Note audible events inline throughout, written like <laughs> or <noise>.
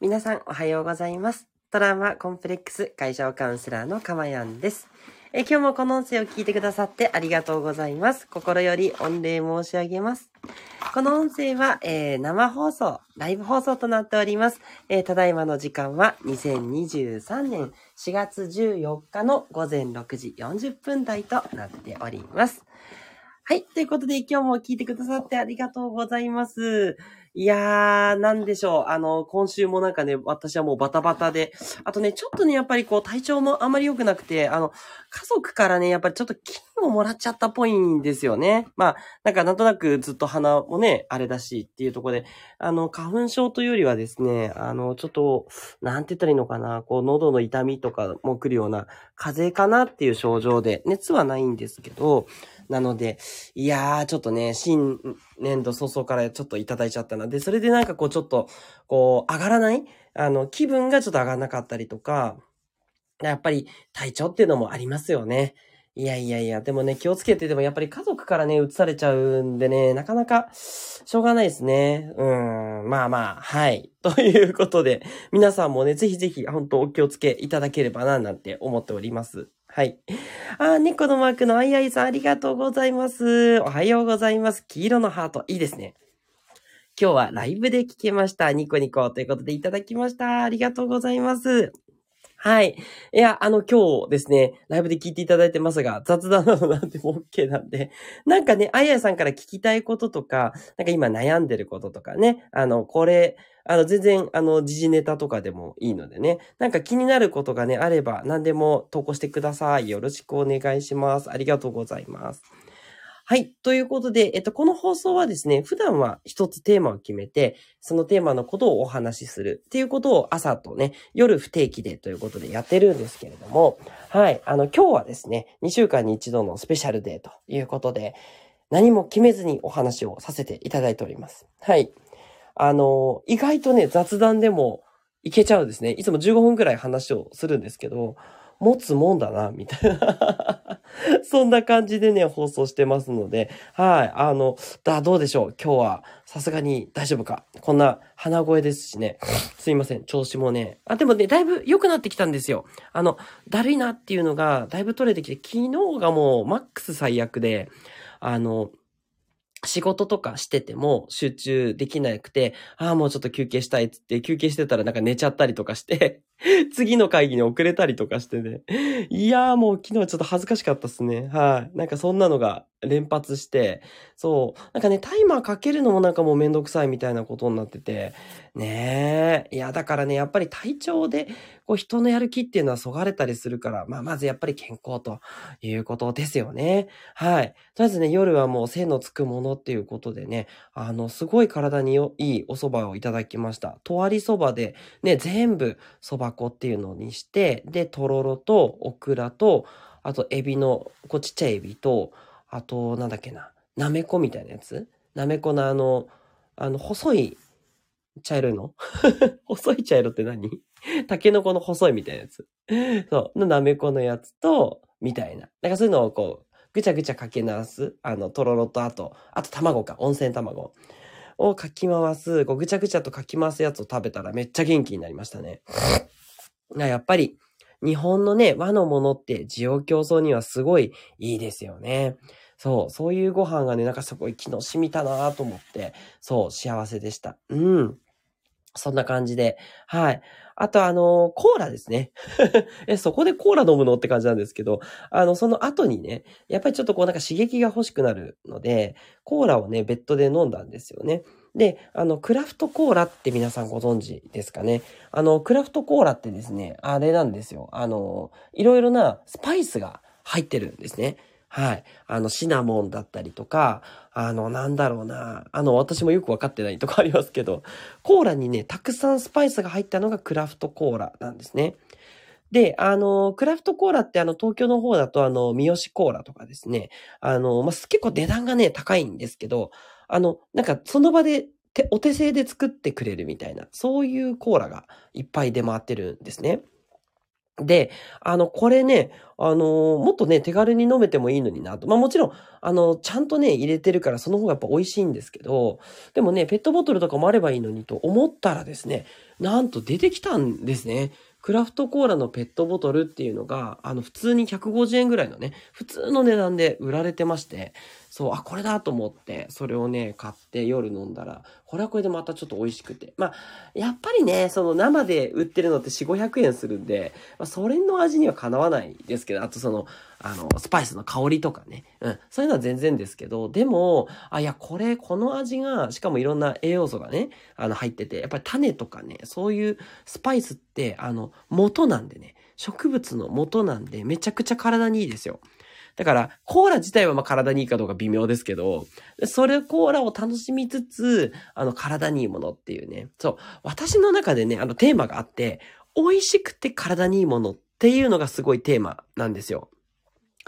皆さんおはようございます。トラウマコンプレックス解消カウンセラーのかまやんです。え今日もこの音声を聞いてくださってありがとうございます。心より御礼申し上げます。この音声は、えー生放送、ライブ放送となっております。えーただいまの時間は2023年4月14日の午前6時40分台となっております。はい。ということで、今日も聞いてくださってありがとうございます。いやー、なんでしょう。あの、今週もなんかね、私はもうバタバタで、あとね、ちょっとね、やっぱりこう、体調もあんまり良くなくて、あの、家族からね、やっぱりちょっと菌をもらっちゃったっぽいんですよね。まあ、なんかなんとなくずっと鼻もね、あれだしっていうところで、あの、花粉症というよりはですね、あの、ちょっと、なんて言ったらいいのかな、こう、喉の痛みとかも来るような、風邪かなっていう症状で、熱はないんですけど、なので、いやー、ちょっとね、新年度早々からちょっといただいちゃったな。で、それでなんかこう、ちょっと、こう、上がらない？あの、気分がちょっと上がらなかったりとか、やっぱり体調っていうのもありますよね。いやいやいや、でもね、気をつけててもやっぱり家族からね、移されちゃうんでね、なかなか、しょうがないですね。うん、まあまあ、はい。<laughs> ということで、皆さんもね、ぜひぜひ、本当お気をつけいただければな、なんて思っております。はい。あ、猫のマークのアイアイさん、ありがとうございます。おはようございます。黄色のハート、いいですね。今日はライブで聞けました。ニコニコということでいただきました。ありがとうございます。はい。いや、あの、今日ですね、ライブで聞いていただいてますが、雑談などなんでも OK なんで、なんかね、あややさんから聞きたいこととか、なんか今悩んでることとかね、あの、これ、あの、全然、あの、時事ネタとかでもいいのでね、なんか気になることがね、あれば、何でも投稿してください。よろしくお願いします。ありがとうございます。はい。ということで、えっと、この放送はですね、普段は一つテーマを決めて、そのテーマのことをお話しするっていうことを朝とね、夜不定期でということでやってるんですけれども、はい。あの、今日はですね、2週間に一度のスペシャルデーということで、何も決めずにお話をさせていただいております。はい。あの、意外とね、雑談でもいけちゃうんですね。いつも15分くらい話をするんですけど、持つもんだな、みたいな。<laughs> そんな感じでね、放送してますので、はい。あの、だ、どうでしょう？今日は、さすがに大丈夫か？こんな鼻声ですしね。すいません。調子もね。あ、でもね、だいぶ良くなってきたんですよ。あの、だるいなっていうのが、だいぶ取れてきて、昨日がもう、マックス最悪で、あの、仕事とかしてても集中できなくて、ああ、もうちょっと休憩したいっつって休憩してたらなんか寝ちゃったりとかして、<laughs> 次の会議に遅れたりとかしてね。いやーもう昨日ちょっと恥ずかしかったっすね。はい。なんかそんなのが連発して、そう。なんかね、タイマーかけるのもなんかもうめんどくさいみたいなことになってて、ねえ。いや、だからね、やっぱり体調で、こう人のやる気っていうのはそがれたりするから、まあまずやっぱり健康ということですよね。はい。とりあえずね、夜はもう背のつくものっていうことでね、あの、すごい体によいいお蕎麦をいただきました。とわり蕎麦で、ね、全部蕎麦粉っていうのにして、で、とろろとオクラと、あとエビの、こうちっちゃいエビと、あと、なんだっけな、なめこみたいなやつ？なめこのあの、あの、細い、茶色いの？<laughs> 細い茶色って何？タケノコの細いみたいなやつ。そう、のなめこのやつと、みたいな。なんかそういうのをこう、ぐちゃぐちゃかけ回す。あの、とろろと、あと、あと卵か、温泉卵をかき回す、こうぐちゃぐちゃとかき回すやつを食べたらめっちゃ元気になりましたね。やっぱり、日本のね、和のものって需要競争にはすごいいいですよね。そう、そういうご飯がね、なんかすごい気の染みたなと思って、そう、幸せでした。うん。そんな感じで。はい。あと、あの、コーラですね。<laughs> え、そこでコーラ飲むの？って感じなんですけど、あの、その後にね、やっぱりちょっとこうなんか刺激が欲しくなるので、コーラをね、ベッドで飲んだんですよね。で、あの、クラフトコーラって皆さんご存知ですかね？あの、クラフトコーラってですね、あれなんですよ。あの、いろいろなスパイスが入ってるんですね。はい。あの、シナモンだったりとか、あの、なんだろうな。あの、私もよくわかってないとか <laughs> ありますけど、コーラにね、たくさんスパイスが入ったのがクラフトコーラなんですね。で、あの、クラフトコーラってあの、東京の方だとあの、三好コーラとかですね。あの、まあ、結構値段がね、高いんですけど、あの、なんかその場でお手製で作ってくれるみたいな、そういうコーラがいっぱい出回ってるんですね。で、あの、これね、あの、もっとね、手軽に飲めてもいいのになと。まあもちろん、あの、ちゃんとね、入れてるからその方がやっぱ美味しいんですけど、でもね、ペットボトルとかもあればいいのにと思ったらですね、なんと出てきたんですね。クラフトコーラのペットボトルっていうのが、あの、普通に150円ぐらいのね、普通の値段で売られてまして、そう、あ、これだと思って、それをね、買って夜飲んだら、これはこれでまたちょっと美味しくて。まあ、やっぱりね、その生で売ってるのって4、500円するんで、まあ、それの味にはかなわないですけど、あとその、あの、スパイスの香りとかね。うん。そういうのは全然ですけど、でも、あ、いや、これ、この味が、しかもいろんな栄養素がね、あの、入ってて、やっぱり種とかね、そういうスパイスって、あの、元なんでね、植物の元なんで、めちゃくちゃ体にいいですよ。だから、コーラ自体はまあ体にいいかどうか微妙ですけど、それコーラを楽しみつつ、あの、体にいいものっていうね。そう。私の中でね、あの、テーマがあって、美味しくて体にいいものっていうのがすごいテーマなんですよ。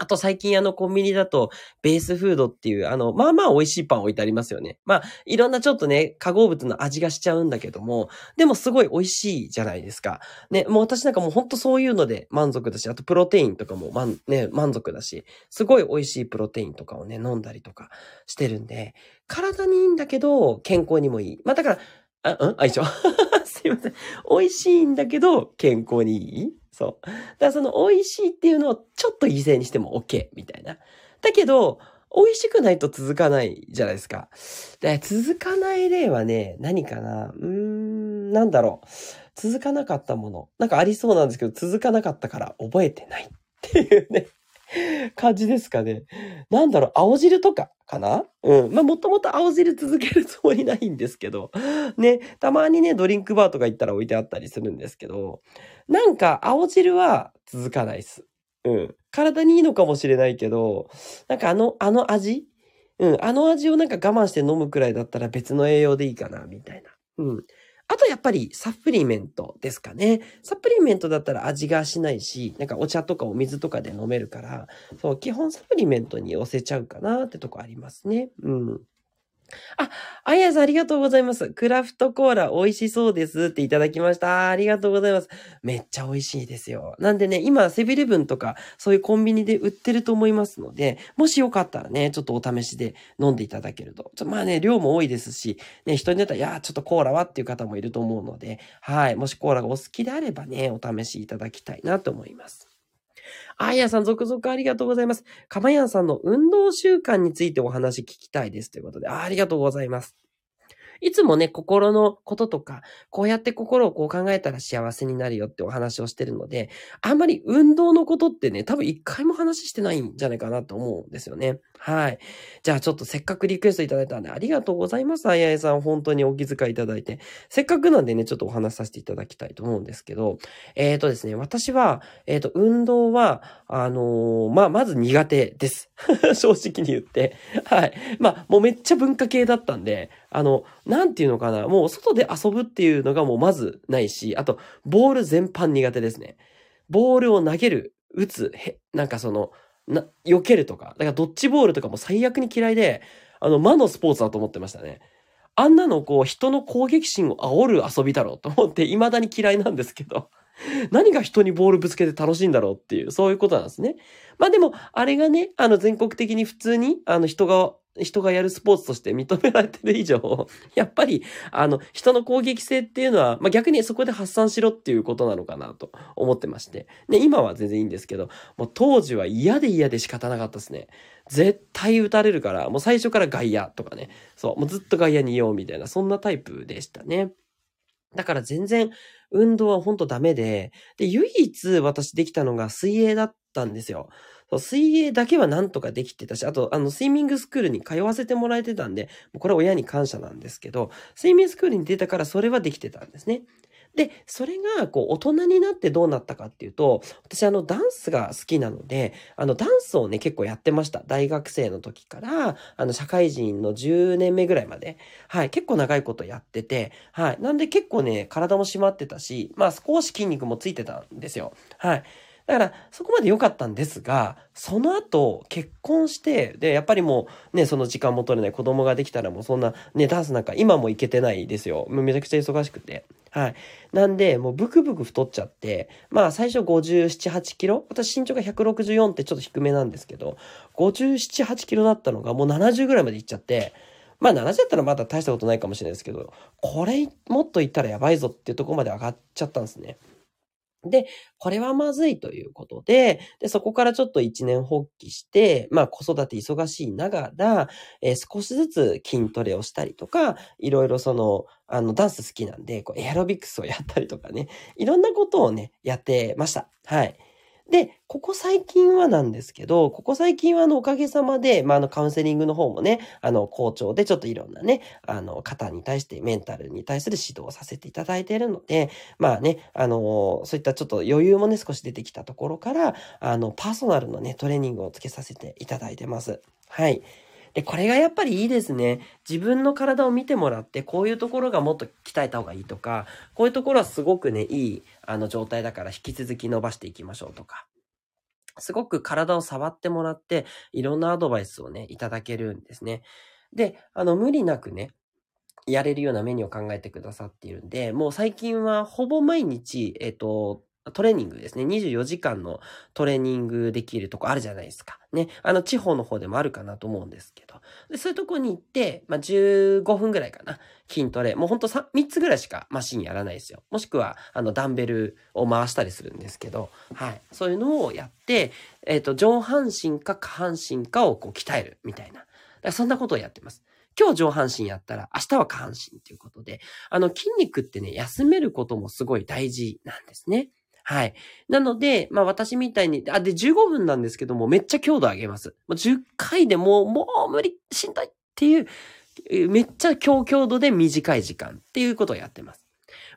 あと最近あのコンビニだとベースフードっていうあの、まあまあ美味しいパン置いてありますよね。まあいろんなちょっとね、化合物の味がしちゃうんだけども、でもすごい美味しいじゃないですか。ね、もう私なんかもうほんとそういうので満足だし、あとプロテインとかもま、ね、満足だし、すごい美味しいプロテインとかをね、飲んだりとかしてるんで、体にいいんだけど健康にもいい。まあだから、あ、うん？あ、一緒。<laughs> すいません。美味しいんだけど健康にいい？そう。だからその美味しいっていうのをちょっと犠牲にしても OK みたいな。だけど、美味しくないと続かないじゃないですか。で、続かない例はね、何かな？うーん、なんだろう。続かなかったもの。なんかありそうなんですけど、続かなかったから覚えてないっていうね。感じですかね。なんだろう、青汁とかかな？うん。まあ、もともと青汁続けるつもりないんですけど、ね、たまにね、ドリンクバーとか行ったら置いてあったりするんですけど、なんか青汁は続かないっす。うん。体にいいのかもしれないけど、なんかあの、あの味？うん。あの味をなんか我慢して飲むくらいだったら別の栄養でいいかな、みたいな。うん。あとやっぱりサプリメントですかね。サプリメントだったら味がしないし、なんかお茶とかお水とかで飲めるから、そう、基本サプリメントに寄せちゃうかなってとこありますね。うん。あ、あやさんありがとうございます。クラフトコーラ美味しそうですっていただきました。ありがとうございます。めっちゃ美味しいですよ。なんでね、今セブンイレブンとかそういうコンビニで売ってると思いますので、もしよかったらね、ちょっとお試しで飲んでいただけると。まあね、量も多いですし、ね、人によっては、いや、ちょっとコーラはっていう方もいると思うので、はい。もしコーラがお好きであればね、お試しいただきたいなと思います。あやさん、続々ありがとうございます。かまやんさんの運動習慣についてお話聞きたいです。ということで、ありがとうございます。いつもね、心のこととか、こうやって心をこう考えたら幸せになるよってお話をしてるので、あんまり運動のことってね、多分一回も話してないんじゃないかなと思うんですよね。はい。じゃあちょっとせっかくリクエストいただいたんでありがとうございます。あややさん、本当にお気遣いいただいて。せっかくなんでね、ちょっとお話しさせていただきたいと思うんですけど、えっ、ー、とですね、私は、えっ、ー、と、運動は、あのー、まあ、まず苦手です。<laughs> 正直に言って。はい。まあ、もうめっちゃ文化系だったんで、あの、なんていうのかな、もう外で遊ぶっていうのがもうまずないし、あと、ボール全般苦手ですね。ボールを投げる、打つ、へ、なんかその、な、避けるとか、だからドッジボールとかも最悪に嫌いで、あの、魔のスポーツだと思ってましたね。あんなのこう、人の攻撃心を煽る遊びだろうと思って、未だに嫌いなんですけど。何が人にボールぶつけて楽しいんだろうっていう、そういうことなんですね。まあでも、あれがね、あの全国的に普通に、あの人が人がやるスポーツとして認められてる以上、<laughs> やっぱり、あの、人の攻撃性っていうのは、まあ、逆にそこで発散しろっていうことなのかなと思ってまして。ね、今は全然いいんですけど、もう当時は嫌で嫌で仕方なかったですね。絶対打たれるから、もう最初から外野とかね。そう、もうずっと外野にいようみたいな、そんなタイプでしたね。だから全然運動はほんとダメで、で、唯一私できたのが水泳だったんですよ。水泳だけはなんとかできてたし、あと、あの、スイミングスクールに通わせてもらえてたんで、これは親に感謝なんですけど、スイミングスクールに出たからそれはできてたんですね。で、それが、こう、大人になってどうなったかっていうと、私、あの、ダンスが好きなので、あの、ダンスをね、結構やってました。大学生の時から、あの、社会人の10年目ぐらいまで、はい、結構長いことやってて、はい、なんで結構ね、体も締まってたし、まあ、少し筋肉もついてたんですよ。はい。だから、そこまで良かったんですが、その後、結婚して、で、やっぱりもう、ね、その時間も取れない子供ができたらもうそんな、ね、ダンスなんか今も行けてないですよ。めちゃくちゃ忙しくて。はい。なんで、もうブクブク太っちゃって、まあ最初57、8キロ私身長が164ってちょっと低めなんですけど、57、8キロだったのがもう70ぐらいまでいっちゃって、まあ70だったらまだ大したことないかもしれないですけど、これもっといったらやばいぞっていうとこまで上がっちゃったんですね。で、これはまずいということで、で、そこからちょっと一年発起して、まあ子育て忙しいながら、えー、少しずつ筋トレをしたりとか、いろいろその、あの、ダンス好きなんで、こうエアロビクスをやったりとかね、いろんなことをね、やってました。はい。で、ここ最近はなんですけど、ここ最近はあのおかげさまで、まあ、あのカウンセリングの方もね、あの校長でちょっといろんなね、あの方に対してメンタルに対する指導をさせていただいているので、まあね、あの、そういったちょっと余裕もね、少し出てきたところから、あの、パーソナルのね、トレーニングをつけさせていただいてます。はい。で、これがやっぱりいいですね。自分の体を見てもらって、こういうところがもっと鍛えた方がいいとか、こういうところはすごくね、いい、あの、状態だから引き続き伸ばしていきましょうとか。すごく体を触ってもらって、いろんなアドバイスをね、いただけるんですね。で、あの、無理なくね、やれるようなメニューを考えてくださっているんで、もう最近はほぼ毎日、えっ、と、トレーニングですね。24時間のトレーニングできるとこあるじゃないですか。ね。あの、地方の方でもあるかなと思うんですけど。でそういうとこに行って、まあ、15分ぐらいかな。筋トレ。もうほんと 3, 3つぐらいしかマシンやらないですよ。もしくは、あの、ダンベルを回したりするんですけど、はい。そういうのをやって、えっ、ー、と、上半身か下半身かをこう鍛えるみたいな。そんなことをやってます。今日上半身やったら明日は下半身ということで、あの筋肉ってね、休めることもすごい大事なんですね。はい。なので、まあ私みたいに、あ、で15分なんですけども、めっちゃ強度上げます。もう10回でもう、もう無理、しんどいっていう、めっちゃ強強度で短い時間っていうことをやってます。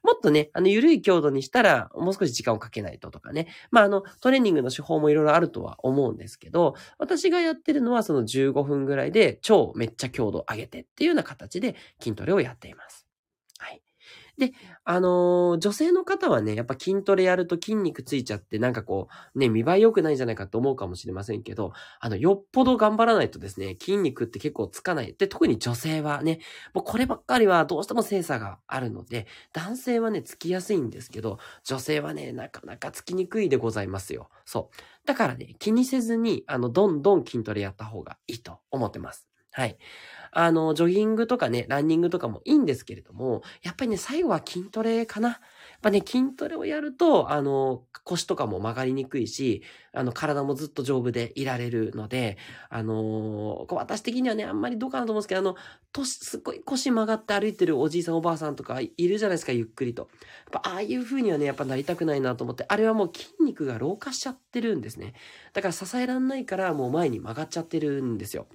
もっとね、あの、緩い強度にしたら、もう少し時間をかけないととかね。まあ、あの、トレーニングの手法もいろいろあるとは思うんですけど、私がやってるのはその15分ぐらいで超めっちゃ強度上げてっていうような形で筋トレをやっています。で、あのー、女性の方はね、やっぱ筋トレやると筋肉ついちゃって、なんかこう、ね、見栄え良くないんじゃないかと思うかもしれませんけど、あの、よっぽど頑張らないとですね、筋肉って結構つかない。で、特に女性はね、もうこればっかりはどうしても精査があるので、男性はね、つきやすいんですけど、女性はね、なかなかつきにくいでございますよ。そう。だからね、気にせずに、あの、どんどん筋トレやった方がいいと思ってます。はい。あの、ジョギングとかね、ランニングとかもいいんですけれども、やっぱりね、最後は筋トレかな。やっぱね、筋トレをやると、あの、腰とかも曲がりにくいし、あの、体もずっと丈夫でいられるので、あのー、私的にはね、あんまりどうかなと思うんですけど、あの、年、すっごい腰曲がって歩いてるおじいさんおばあさんとかいるじゃないですか、ゆっくりと。やっぱ、ああいう風にはね、やっぱなりたくないなと思って、あれはもう筋肉が老化しちゃってるんですね。だから支えらんないから、もう前に曲がっちゃってるんですよ。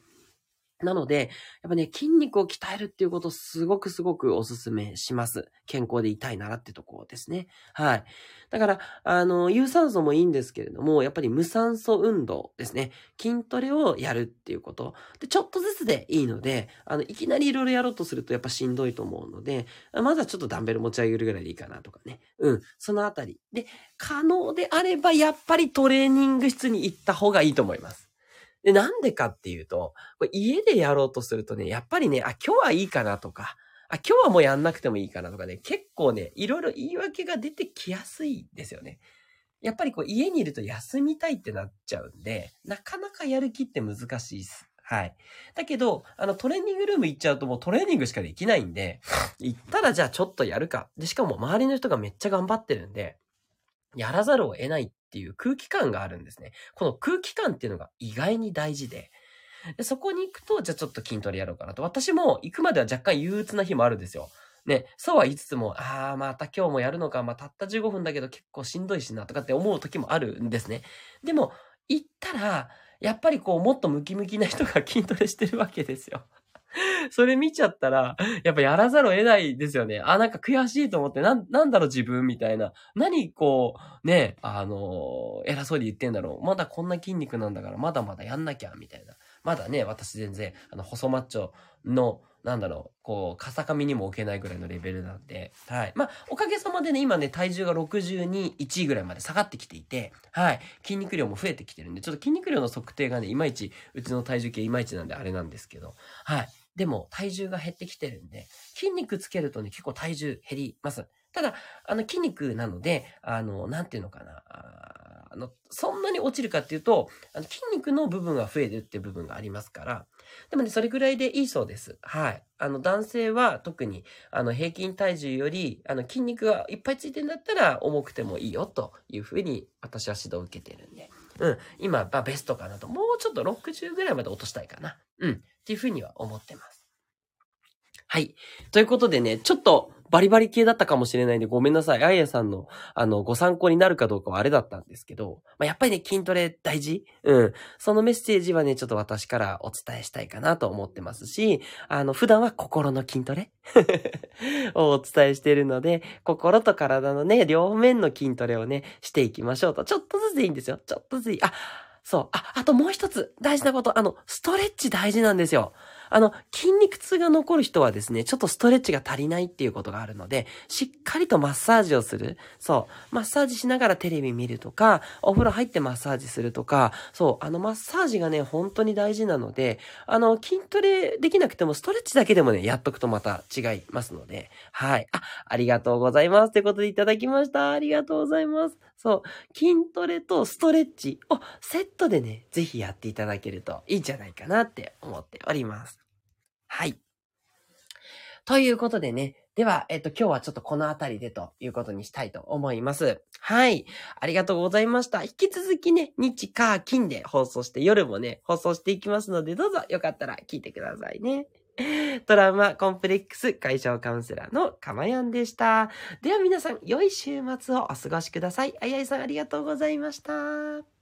なので、やっぱね、筋肉を鍛えるっていうことすごくすごくお勧めします。健康でいたいならってとこですね。はい。だから、あの、有酸素もいいんですけれども、やっぱり無酸素運動ですね。筋トレをやるっていうこと。で、ちょっとずつでいいので、あの、いきなりいろいろやろうとするとやっぱしんどいと思うので、まずはちょっとダンベル持ち上げるぐらいでいいかなとかね。うん。そのあたり。で、可能であればやっぱりトレーニング室に行った方がいいと思います。で、なんでかっていうと、これ家でやろうとするとね、やっぱりね、あ、今日はいいかなとか、あ、今日はもうやんなくてもいいかなとかね、結構ね、いろいろ言い訳が出てきやすいですよね。やっぱりこう家にいると休みたいってなっちゃうんで、なかなかやる気って難しいです。はい。だけど、あのトレーニングルーム行っちゃうともうトレーニングしかできないんで、行ったらじゃあちょっとやるか。で、しかも周りの人がめっちゃ頑張ってるんで、やらざるを得ないていう空気感があるんですね。この空気感っていうのが意外に大事で、でそこに行くと、じゃあちょっと筋トレやろうかなと。私も行くまでは若干憂鬱な日もあるんですよ。ね、そうは言いつつも、ああ、また今日もやるのか、まあ、たった15分だけど結構しんどいしな、とかって思う時もあるんですね。でも、行ったら、やっぱりこう、もっとムキムキな人が筋トレしてるわけですよ。<laughs> それ見ちゃったら、やっぱやらざるを得ないですよね。あ、なんか悔しいと思って、な、なんだろう自分みたいな。何こう、ね、あの偉そうに言ってんだろう。まだこんな筋肉なんだから、まだまだやんなきゃ、みたいな。まだね、私全然、あの、細マッチョの、なんだろう、こう、かさかみにも置けないぐらいのレベルなんで、はい。まあ、おかげさまでね、今ね、体重が62、1位ぐらいまで下がってきていて、はい。筋肉量も増えてきてるんで、ちょっと筋肉量の測定がね、いまいち、うちの体重計いまいちなんであれなんですけど、はい。でも、体重が減ってきてるんで、筋肉つけるとね、結構体重減ります。ただ、あの、筋肉なので、あの、なんていうのかな。あの、そんなに落ちるかっていうと、あの筋肉の部分が増えるっていう部分がありますから、でもね、それぐらいでいいそうです。はい。あの、男性は特に、あの、平均体重より、あの、筋肉がいっぱいついてんだったら、重くてもいいよ、というふうに、私は指導を受けてるんで。うん。今、ま、ベストかなと。もうちょっと60ぐらいまで落としたいかな。うん。っていうふうには思ってます。はい。ということでね、ちょっと、バリバリ系だったかもしれないんでごめんなさい。あやさんの、あの、ご参考になるかどうかはあれだったんですけど、まあ、やっぱりね、筋トレ大事？うん。そのメッセージはね、ちょっと私からお伝えしたいかなと思ってますし、あの、普段は心の筋トレ？<laughs> をお伝えしているので、心と体のね、両面の筋トレをね、していきましょうと。ちょっとずつでいいんですよ。ちょっとずついい。あ、そう。あ、あともう一つ大事なこと。あの、ストレッチ大事なんですよ。あの、筋肉痛が残る人はですね、ちょっとストレッチが足りないっていうことがあるので、しっかりとマッサージをする。そう。マッサージしながらテレビ見るとか、お風呂入ってマッサージするとか、そう。あの、マッサージがね、本当に大事なので、あの、筋トレできなくても、ストレッチだけでもね、やっとくとまた違いますので、はい。あ、ありがとうございます。ということでいただきました。ありがとうございます。そう。筋トレとストレッチをセットでね、ぜひやっていただけるといいんじゃないかなって思っております。はい。ということでね。では、えっと、今日はちょっとこの辺りでということにしたいと思います。はい。ありがとうございました。引き続きね、日、火、金で放送して、夜もね、放送していきますので、どうぞよかったら聞いてくださいね。<laughs> トラウマコンプレックス解消カウンセラーのかまやんでした。では皆さん、良い週末をお過ごしください。あやいさんありがとうございました。